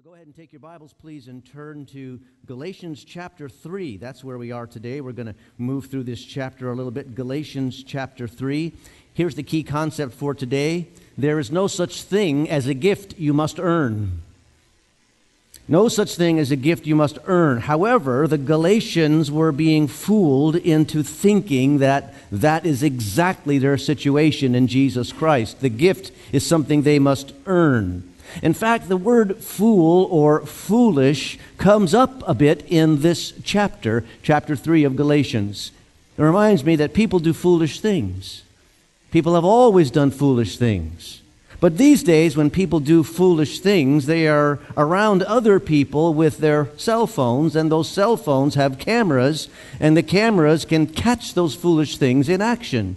So go ahead and take your Bibles, please, and turn to Galatians chapter 3. That's where we are today. We're going to move through this chapter a little bit. Galatians chapter 3. Here's the key concept for today there is no such thing as a gift you must earn. No such thing as a gift you must earn. However, the Galatians were being fooled into thinking that that is exactly their situation in Jesus Christ. The gift is something they must earn. In fact, the word fool or foolish comes up a bit in this chapter, chapter 3 of Galatians. It reminds me that people do foolish things. People have always done foolish things. But these days, when people do foolish things, they are around other people with their cell phones, and those cell phones have cameras, and the cameras can catch those foolish things in action.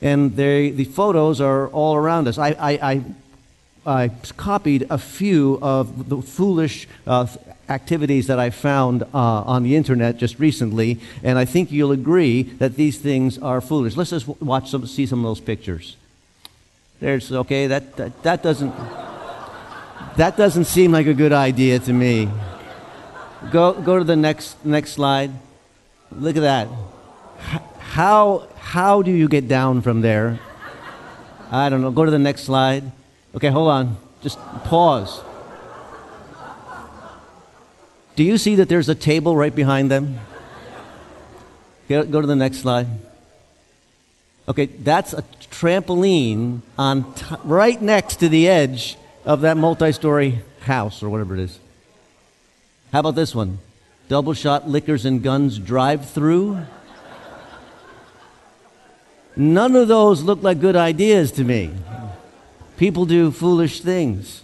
And they, the photos are all around us. I, I, I I copied a few of the foolish uh, activities that I found uh, on the internet just recently, and I think you'll agree that these things are foolish. Let's just watch some, see some of those pictures. There's okay. That that, that doesn't that doesn't seem like a good idea to me. Go go to the next next slide. Look at that. How how do you get down from there? I don't know. Go to the next slide. Okay, hold on. Just pause. Do you see that there's a table right behind them? Go, to the next slide. Okay, that's a trampoline on t- right next to the edge of that multi-story house or whatever it is. How about this one? Double shot liquors and guns drive through. None of those look like good ideas to me. People do foolish things.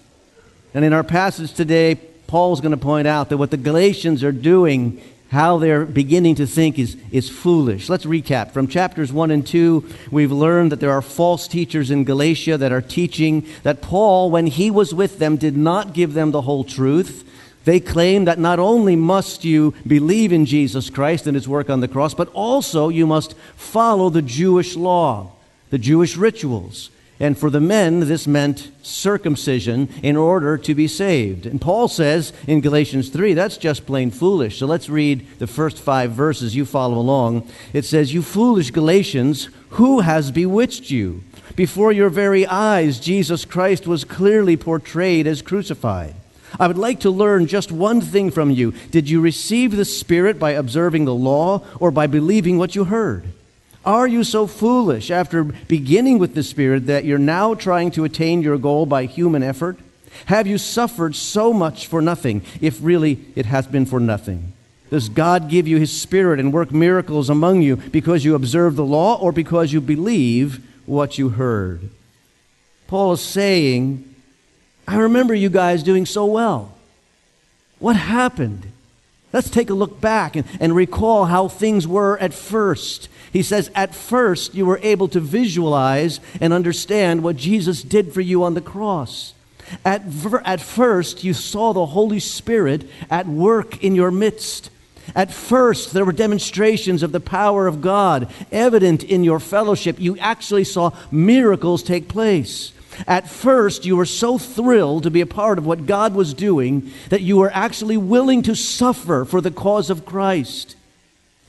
And in our passage today, Paul's going to point out that what the Galatians are doing, how they're beginning to think, is, is foolish. Let's recap. From chapters 1 and 2, we've learned that there are false teachers in Galatia that are teaching that Paul, when he was with them, did not give them the whole truth. They claim that not only must you believe in Jesus Christ and his work on the cross, but also you must follow the Jewish law, the Jewish rituals. And for the men, this meant circumcision in order to be saved. And Paul says in Galatians 3, that's just plain foolish. So let's read the first five verses. You follow along. It says, You foolish Galatians, who has bewitched you? Before your very eyes, Jesus Christ was clearly portrayed as crucified. I would like to learn just one thing from you. Did you receive the Spirit by observing the law or by believing what you heard? Are you so foolish after beginning with the Spirit that you're now trying to attain your goal by human effort? Have you suffered so much for nothing, if really it has been for nothing? Does God give you His Spirit and work miracles among you because you observe the law or because you believe what you heard? Paul is saying, I remember you guys doing so well. What happened? Let's take a look back and, and recall how things were at first. He says, At first, you were able to visualize and understand what Jesus did for you on the cross. At, at first, you saw the Holy Spirit at work in your midst. At first, there were demonstrations of the power of God evident in your fellowship. You actually saw miracles take place. At first, you were so thrilled to be a part of what God was doing that you were actually willing to suffer for the cause of Christ.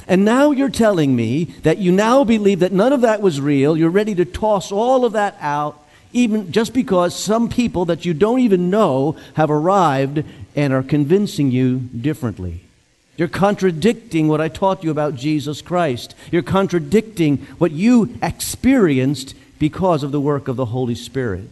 And now you're telling me that you now believe that none of that was real. You're ready to toss all of that out, even just because some people that you don't even know have arrived and are convincing you differently. You're contradicting what I taught you about Jesus Christ. You're contradicting what you experienced because of the work of the Holy Spirit.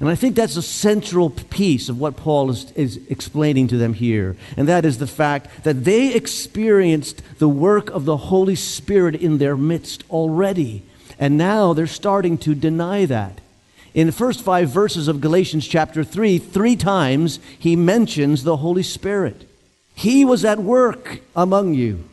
And I think that's a central piece of what Paul is, is explaining to them here. And that is the fact that they experienced the work of the Holy Spirit in their midst already. And now they're starting to deny that. In the first five verses of Galatians chapter 3, three times he mentions the Holy Spirit. He was at work among you.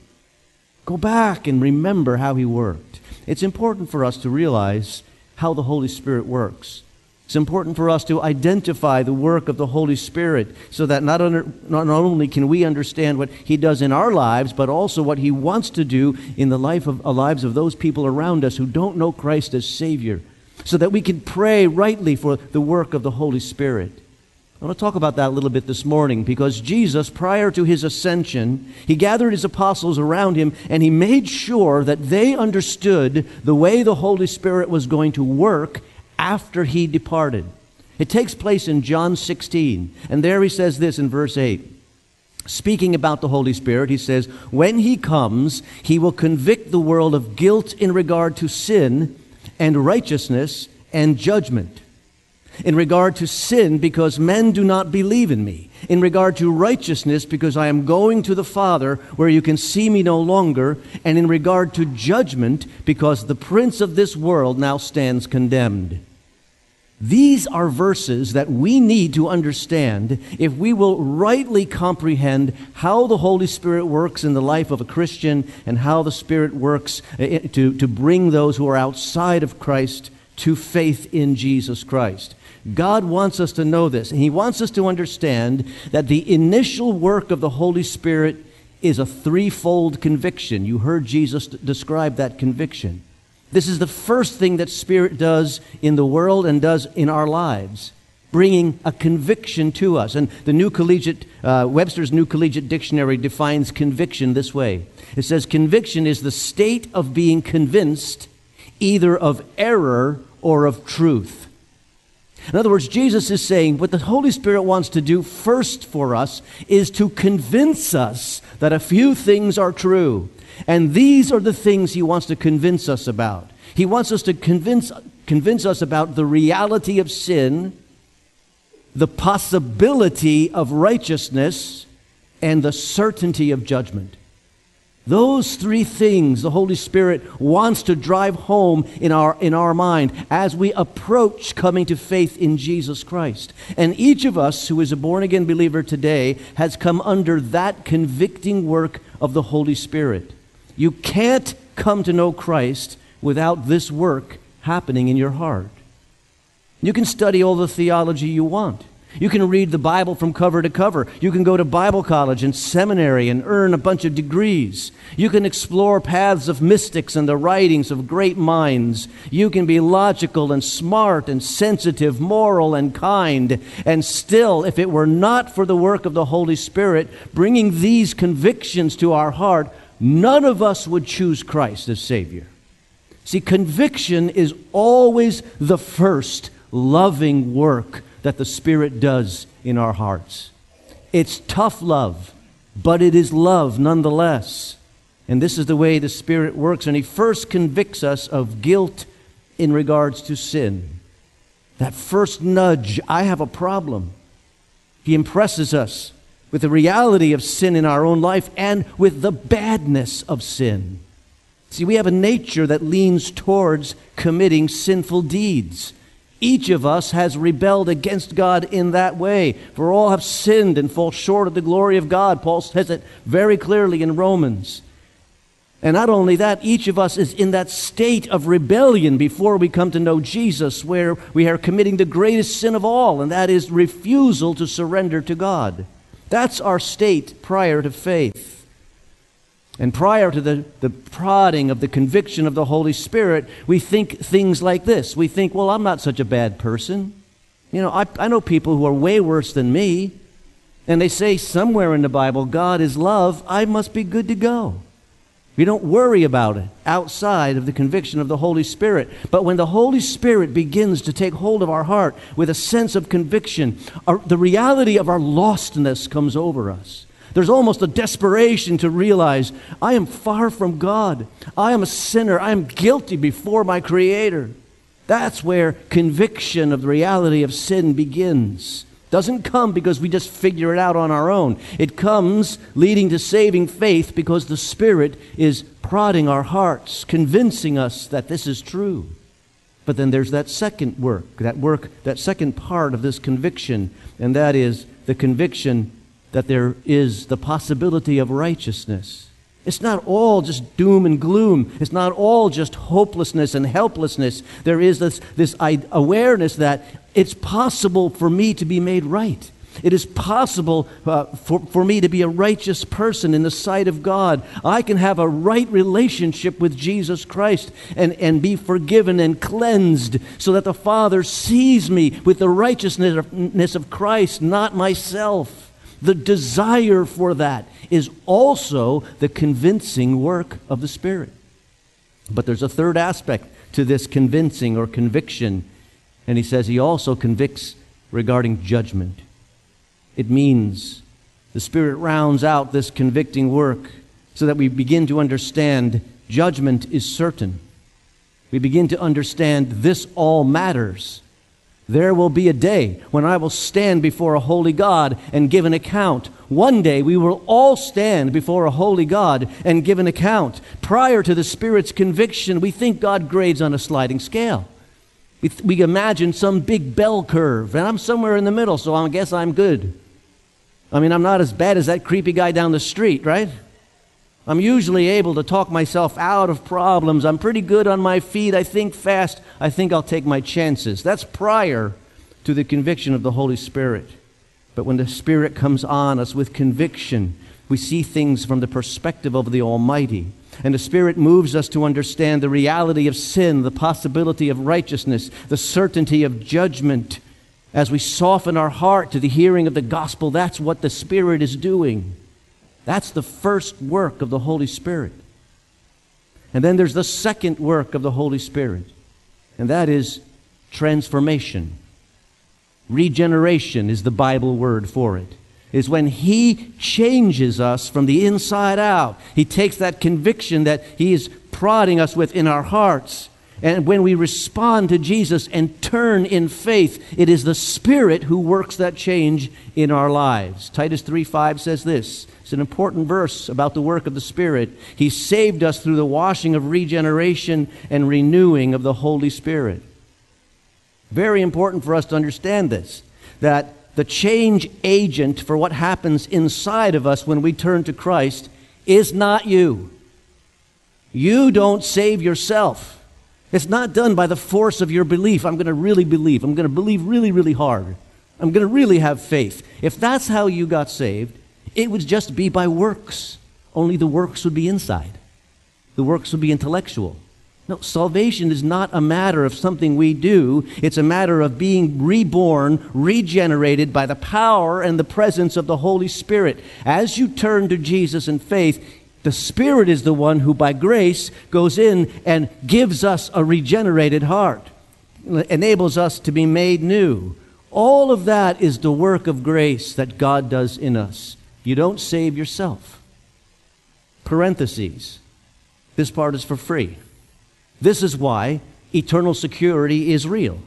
Go back and remember how he worked. It's important for us to realize how the Holy Spirit works. It's important for us to identify the work of the Holy Spirit so that not, under, not, only can we understand what He does in our lives, but also what He wants to do in the life of, uh, lives of those people around us who don't know Christ as Savior, so that we can pray rightly for the work of the Holy Spirit. I want to talk about that a little bit this morning because Jesus, prior to his ascension, he gathered his apostles around him and he made sure that they understood the way the Holy Spirit was going to work after he departed. It takes place in John 16, and there he says this in verse 8. Speaking about the Holy Spirit, he says, When he comes, he will convict the world of guilt in regard to sin and righteousness and judgment in regard to sin, because men do not believe in me. In regard to righteousness, because I am going to the Father where you can see me no longer. And in regard to judgment, because the prince of this world now stands condemned. These are verses that we need to understand if we will rightly comprehend how the Holy Spirit works in the life of a Christian and how the Spirit works eh, eh, to, to bring those who are outside of Christ to faith in Jesus Christ. God wants us to know this, and He wants us to understand that the initial work of the Holy Spirit is a threefold conviction. You heard Jesus describe that conviction. This is the first thing that Spirit does in the world and does in our lives, bringing a conviction to us. And the New Collegiate, uh, Webster's New Collegiate Dictionary defines conviction this way it says, Conviction is the state of being convinced either of error or of truth. In other words, Jesus is saying what the Holy Spirit wants to do first for us is to convince us that a few things are true. And these are the things he wants to convince us about. He wants us to convince, convince us about the reality of sin, the possibility of righteousness, and the certainty of judgment. Those three things the Holy Spirit wants to drive home in our, in our mind as we approach coming to faith in Jesus Christ. And each of us who is a born again believer today has come under that convicting work of the Holy Spirit. You can't come to know Christ without this work happening in your heart. You can study all the theology you want. You can read the Bible from cover to cover. You can go to Bible college and seminary and earn a bunch of degrees. You can explore paths of mystics and the writings of great minds. You can be logical and smart and sensitive, moral and kind. And still, if it were not for the work of the Holy Spirit bringing these convictions to our heart, none of us would choose Christ as Savior. See, conviction is always the first loving work that the Spirit does in our hearts. It's tough love, but it is love nonetheless. And this is the way the Spirit works. And He first convicts us of guilt in regards to sin. That first nudge, I have a problem. He impresses us with the reality of sin in our own life and with the badness of sin. See, we have a nature that leans towards committing sinful deeds. Each of us has rebelled against God in that way. For all have sinned and fall short of the glory of God. Paul says it very clearly in Romans. And not only that, each of us is in that state of rebellion before we come to know Jesus, where we are committing the greatest sin of all, and that is refusal to surrender to God. That's our state prior to faith. And prior to the, the prodding of the conviction of the Holy Spirit, we think things like this. We think, well, I'm not such a bad person. You know, I, I know people who are way worse than me. And they say somewhere in the Bible, God is love. I must be good to go. We don't worry about it outside of the conviction of the Holy Spirit. But when the Holy Spirit begins to take hold of our heart with a sense of conviction, our, the reality of our lostness comes over us. There's almost a desperation to realize I am far from God. I am a sinner. I am guilty before my Creator. That's where conviction of the reality of sin begins. Doesn't come because we just figure it out on our own. It comes leading to saving faith because the Spirit is prodding our hearts, convincing us that this is true. But then there's that second work, that work, that second part of this conviction, and that is the conviction that there is the possibility of righteousness. It's not all just doom and gloom. It's not all just hopelessness and helplessness. There is this, this awareness that it's possible for me to be made right. It is possible uh, for, for me to be a righteous person in the sight of God. I can have a right relationship with Jesus Christ and, and be forgiven and cleansed so that the Father sees me with the righteousness of Christ, not myself. The desire for that is also the convincing work of the Spirit. But there's a third aspect to this convincing or conviction, and he says he also convicts regarding judgment. It means the Spirit rounds out this convicting work so that we begin to understand judgment is certain. We begin to understand this all matters. There will be a day when I will stand before a holy God and give an account. One day we will all stand before a holy God and give an account. Prior to the Spirit's conviction, we think God grades on a sliding scale. We, we imagine some big bell curve, and I'm somewhere in the middle, so I guess I'm good. I mean, I'm not as bad as that creepy guy down the street, right? I'm usually able to talk myself out of problems. I'm pretty good on my feet. I think fast. I think I'll take my chances. That's prior to the conviction of the Holy Spirit. But when the Spirit comes on us with conviction, we see things from the perspective of the Almighty. And the Spirit moves us to understand the reality of sin, the possibility of righteousness, the certainty of judgment. As we soften our heart to the hearing of the gospel, that's what the Spirit is doing. That's the first work of the Holy Spirit. And then there's the second work of the Holy Spirit, and that is transformation. Regeneration is the Bible word for it. Is when He changes us from the inside out. He takes that conviction that He is prodding us with in our hearts. And when we respond to Jesus and turn in faith, it is the Spirit who works that change in our lives. Titus 3 5 says this it's an important verse about the work of the Spirit. He saved us through the washing of regeneration and renewing of the Holy Spirit. Very important for us to understand this that the change agent for what happens inside of us when we turn to Christ is not you. You don't save yourself. It's not done by the force of your belief. I'm going to really believe. I'm going to believe really, really hard. I'm going to really have faith. If that's how you got saved, it would just be by works, only the works would be inside. The works would be intellectual. No, salvation is not a matter of something we do. It's a matter of being reborn, regenerated by the power and the presence of the Holy Spirit. As you turn to Jesus in faith, the Spirit is the one who, by grace, goes in and gives us a regenerated heart, enables us to be made new. All of that is the work of grace that God does in us. You don't save yourself. Parentheses. This part is for free. This is why eternal security is real.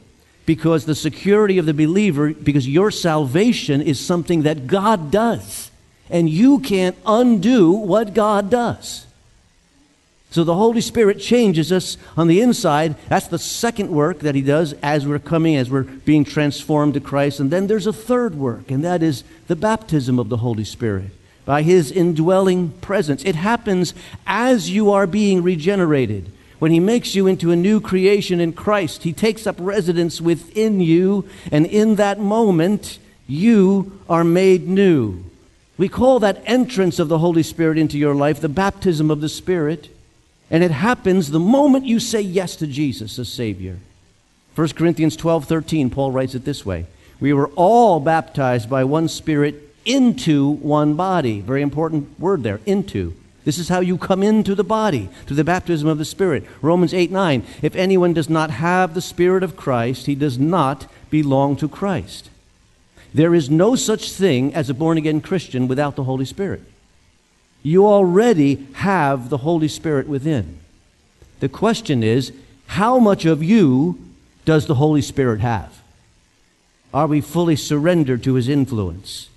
Because the security of the believer, because your salvation is something that God does. And you can't undo what God does. So the Holy Spirit changes us on the inside. That's the second work that He does as we're coming, as we're being transformed to Christ. And then there's a third work, and that is the baptism of the Holy Spirit by His indwelling presence. It happens as you are being regenerated. When He makes you into a new creation in Christ, He takes up residence within you, and in that moment, you are made new. We call that entrance of the Holy Spirit into your life the baptism of the Spirit. And it happens the moment you say yes to Jesus as Savior. 1 Corinthians 12 13, Paul writes it this way We were all baptized by one Spirit into one body. Very important word there, into. This is how you come into the body, through the baptism of the Spirit. Romans 8 9. If anyone does not have the Spirit of Christ, he does not belong to Christ. There is no such thing as a born again Christian without the Holy Spirit. You already have the Holy Spirit within. The question is, how much of you does the Holy Spirit have? Are we fully surrendered to his influence?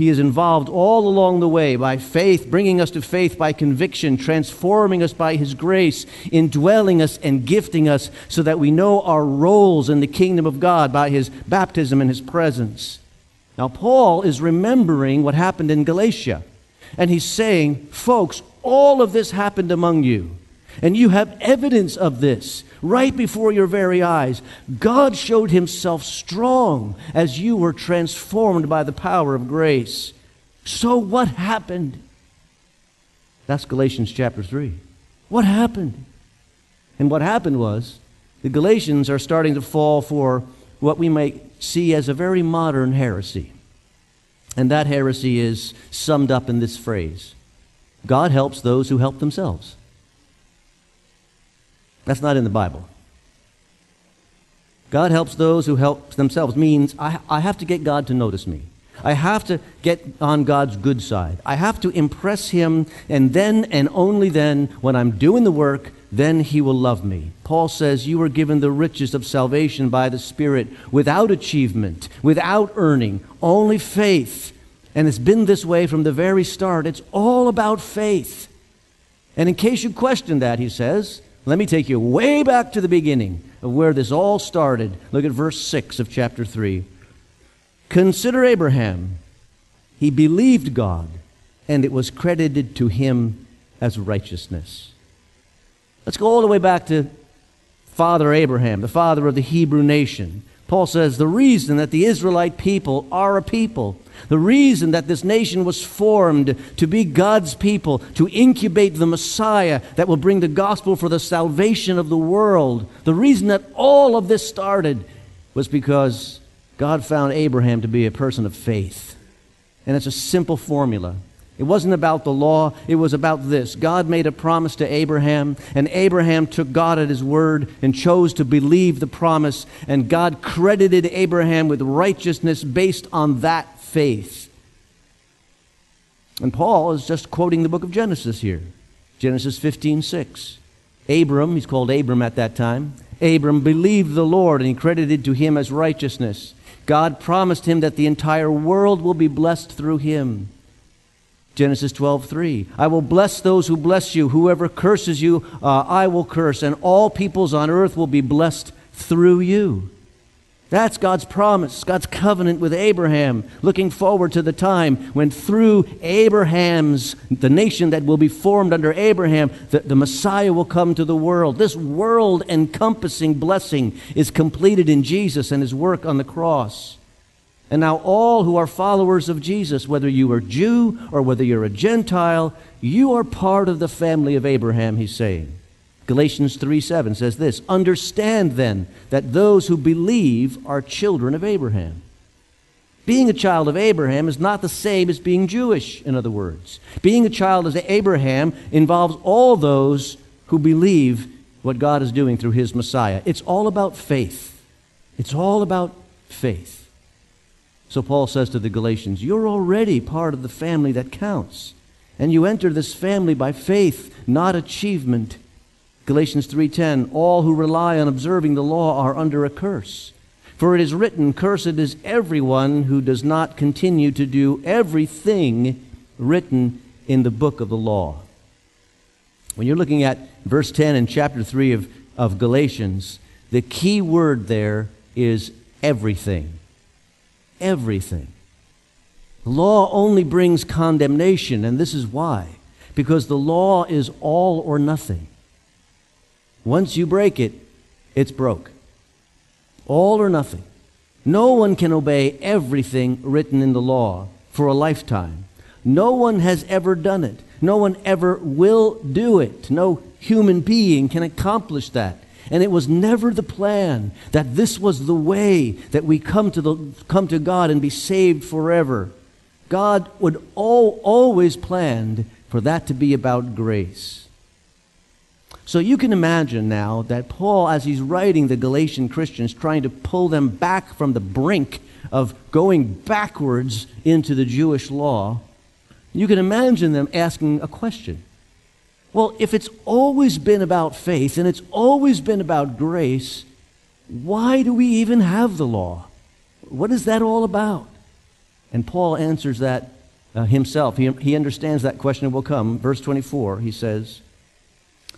He is involved all along the way by faith, bringing us to faith by conviction, transforming us by His grace, indwelling us and gifting us so that we know our roles in the kingdom of God by His baptism and His presence. Now, Paul is remembering what happened in Galatia. And he's saying, folks, all of this happened among you. And you have evidence of this right before your very eyes. God showed himself strong as you were transformed by the power of grace. So, what happened? That's Galatians chapter 3. What happened? And what happened was the Galatians are starting to fall for what we might see as a very modern heresy. And that heresy is summed up in this phrase God helps those who help themselves. That's not in the Bible. God helps those who help themselves means I, I have to get God to notice me. I have to get on God's good side. I have to impress Him, and then and only then, when I'm doing the work, then He will love me. Paul says, You were given the riches of salvation by the Spirit without achievement, without earning, only faith. And it's been this way from the very start. It's all about faith. And in case you question that, he says, let me take you way back to the beginning of where this all started. Look at verse 6 of chapter 3. Consider Abraham. He believed God, and it was credited to him as righteousness. Let's go all the way back to Father Abraham, the father of the Hebrew nation. Paul says the reason that the Israelite people are a people, the reason that this nation was formed to be God's people, to incubate the Messiah that will bring the gospel for the salvation of the world, the reason that all of this started was because God found Abraham to be a person of faith. And it's a simple formula. It wasn't about the law, it was about this. God made a promise to Abraham, and Abraham took God at his word and chose to believe the promise, and God credited Abraham with righteousness based on that faith. And Paul is just quoting the book of Genesis here. Genesis 15, 6. Abram, he's called Abram at that time, Abram believed the Lord and he credited to him as righteousness. God promised him that the entire world will be blessed through him. Genesis 12:3 I will bless those who bless you whoever curses you uh, I will curse and all peoples on earth will be blessed through you that's God's promise, God's covenant with Abraham, looking forward to the time when through Abraham's, the nation that will be formed under Abraham, the, the Messiah will come to the world. This world encompassing blessing is completed in Jesus and his work on the cross. And now, all who are followers of Jesus, whether you are Jew or whether you're a Gentile, you are part of the family of Abraham, he's saying. Galatians 3 7 says this Understand then that those who believe are children of Abraham. Being a child of Abraham is not the same as being Jewish, in other words. Being a child of Abraham involves all those who believe what God is doing through his Messiah. It's all about faith. It's all about faith. So Paul says to the Galatians, You're already part of the family that counts. And you enter this family by faith, not achievement. Galatians 3:10 All who rely on observing the law are under a curse. For it is written, Cursed is everyone who does not continue to do everything written in the book of the law. When you're looking at verse 10 in chapter 3 of, of Galatians, the key word there is everything everything. Law only brings condemnation, and this is why. Because the law is all or nothing. Once you break it, it's broke. All or nothing. No one can obey everything written in the law for a lifetime. No one has ever done it. No one ever will do it. No human being can accomplish that. And it was never the plan that this was the way that we come to, the, come to God and be saved forever. God would all, always planned for that to be about grace. So you can imagine now that Paul, as he's writing the Galatian Christians, trying to pull them back from the brink of going backwards into the Jewish law, you can imagine them asking a question. Well, if it's always been about faith and it's always been about grace, why do we even have the law? What is that all about? And Paul answers that uh, himself. He, he understands that question will come. Verse 24, he says,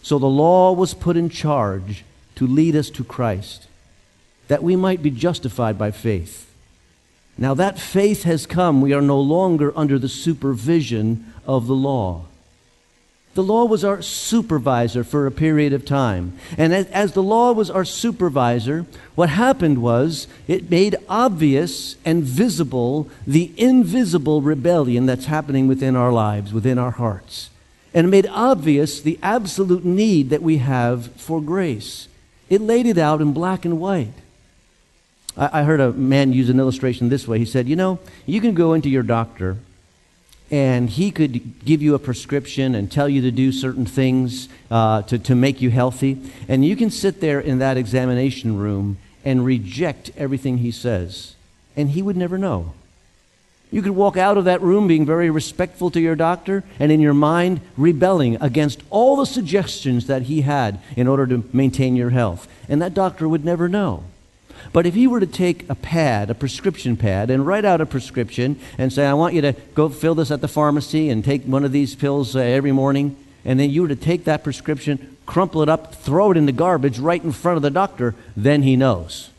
So the law was put in charge to lead us to Christ, that we might be justified by faith. Now that faith has come, we are no longer under the supervision of the law. The law was our supervisor for a period of time. And as, as, the law was our supervisor, what happened was it made obvious and visible the invisible rebellion that's happening within our lives, within our hearts. And it made obvious the absolute need that we have for grace. It laid it out in black and white. I, I heard a man use an illustration this way. He said, You know, you can go into your doctor and he could give you a prescription and tell you to do certain things uh, to, to make you healthy. And you can sit there in that examination room and reject everything he says, and he would never know. You could walk out of that room being very respectful to your doctor and in your mind rebelling against all the suggestions that he had in order to maintain your health. And that doctor would never know. But if he were to take a pad, a prescription pad, and write out a prescription and say, I want you to go fill this at the pharmacy and take one of these pills uh, every morning, and then you were to take that prescription, crumple it up, throw it in the garbage right in front of the doctor, then he knows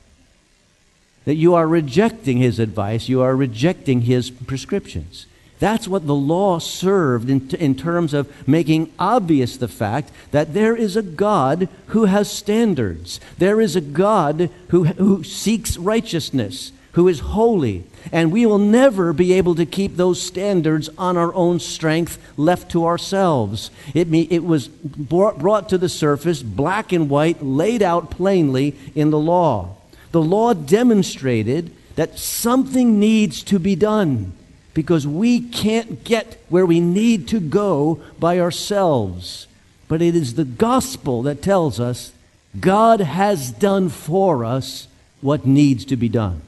that you are rejecting his advice, you are rejecting his prescriptions. That's what the law served in, in terms of making obvious the fact that there is a God who has standards. There is a God who, who seeks righteousness, who is holy. And we will never be able to keep those standards on our own strength left to ourselves. It, it was brought to the surface, black and white, laid out plainly in the law. The law demonstrated that something needs to be done because we can't get where we need to go by ourselves. But it is the gospel that tells us God has done for us what needs to be done.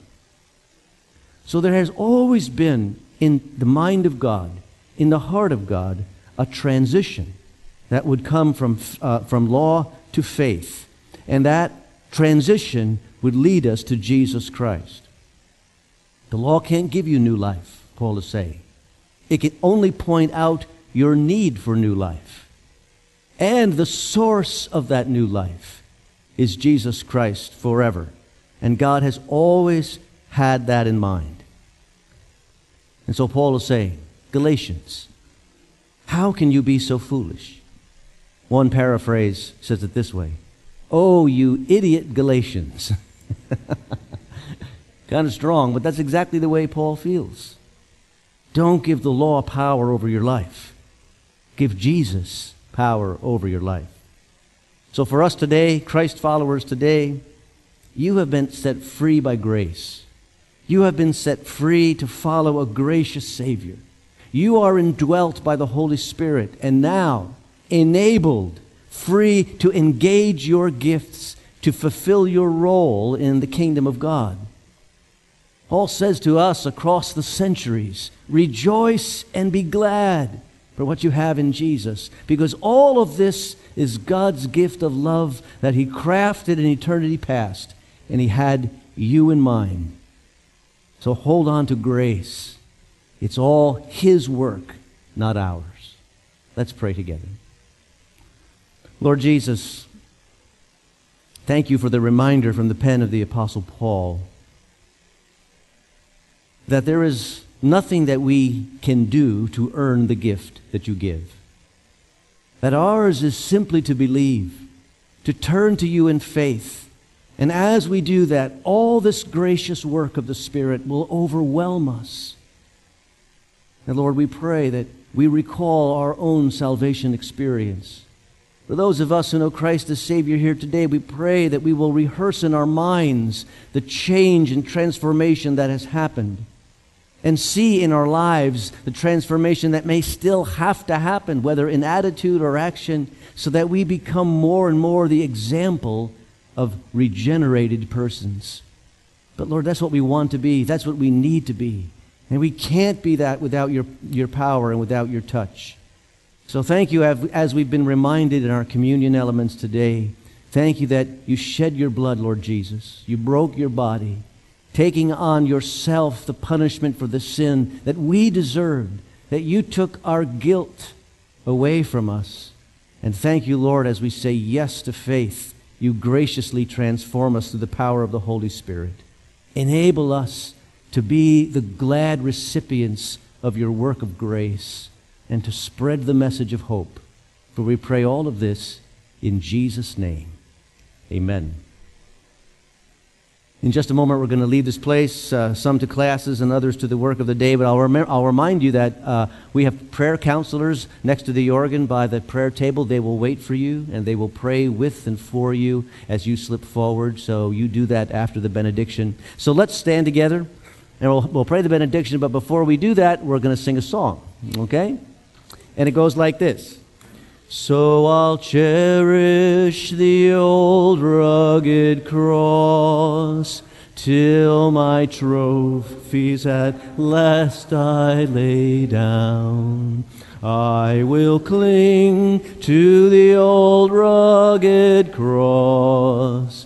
So there has always been in the mind of God, in the heart of God, a transition that would come from, uh, from law to faith. And that transition would lead us to Jesus Christ. The law can't give you new life. Paul is saying. It can only point out your need for new life. And the source of that new life is Jesus Christ forever. And God has always had that in mind. And so Paul is saying, Galatians, how can you be so foolish? One paraphrase says it this way Oh, you idiot Galatians. kind of strong, but that's exactly the way Paul feels. Don't give the law power over your life. Give Jesus power over your life. So for us today, Christ followers today, you have been set free by grace. You have been set free to follow a gracious Savior. You are indwelt by the Holy Spirit and now enabled, free to engage your gifts to fulfill your role in the kingdom of God. Paul says to us across the centuries rejoice and be glad for what you have in Jesus, because all of this is God's gift of love that He crafted in eternity past, and He had you in mind. So hold on to grace. It's all His work, not ours. Let's pray together. Lord Jesus, thank you for the reminder from the pen of the Apostle Paul that there is nothing that we can do to earn the gift that you give. That ours is simply to believe, to turn to you in faith. And as we do that, all this gracious work of the Spirit will overwhelm us. And Lord, we pray that we recall our own salvation experience. For those of us who know Christ as Savior here today, we pray that we will rehearse in our minds the change and transformation that has happened and see in our lives the transformation that may still have to happen, whether in attitude or action, so that we become more and more the example of regenerated persons. But Lord, that's what we want to be. That's what we need to be. And we can't be that without your, your power and without your touch. So thank you as we've been reminded in our communion elements today. Thank you that you shed your blood, Lord Jesus. You broke your body taking on yourself the punishment for the sin that we deserved, that you took our guilt away from us. And thank you, Lord, as we say yes to faith, you graciously transform us through the power of the Holy Spirit. Enable us to be the glad recipients of your work of grace and to spread the message of hope. For we pray all of this in Jesus' name. Amen. In just a moment, we're going to leave this place, uh, some to classes and others to the work of the day. But I'll, I'll remind you that uh, we have prayer counselors next to the organ by the prayer table. They will wait for you and they will pray with and for you as you slip forward. So you do that after the benediction. So let's stand together and we'll, we'll pray the benediction. But before we do that, we're going to sing a song, okay? And it goes like this. So I'll cherish the old rugged cross till my trophies at last I lay down. I will cling to the old rugged cross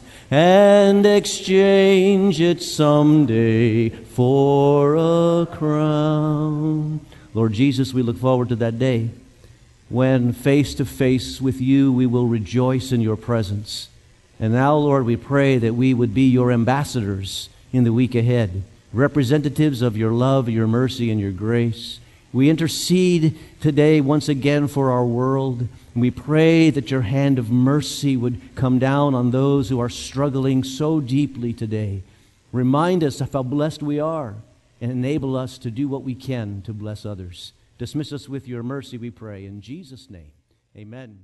and exchange it someday for a crown. Lord Jesus, we look forward to that day when face to face with you we will rejoice in your presence. And now, Lord, we pray that we would be your ambassadors in the week ahead, representatives of your love, your mercy, and your grace. We intercede today once again for our world. We pray that your hand of mercy would come down on those who are struggling so deeply today. Remind us of how blessed we are and enable us to do what we can to bless others. Dismiss us with your mercy, we pray. In Jesus' name, amen.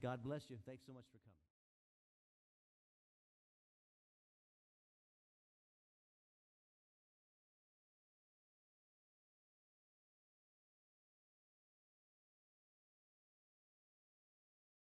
God bless you. Thanks so much for.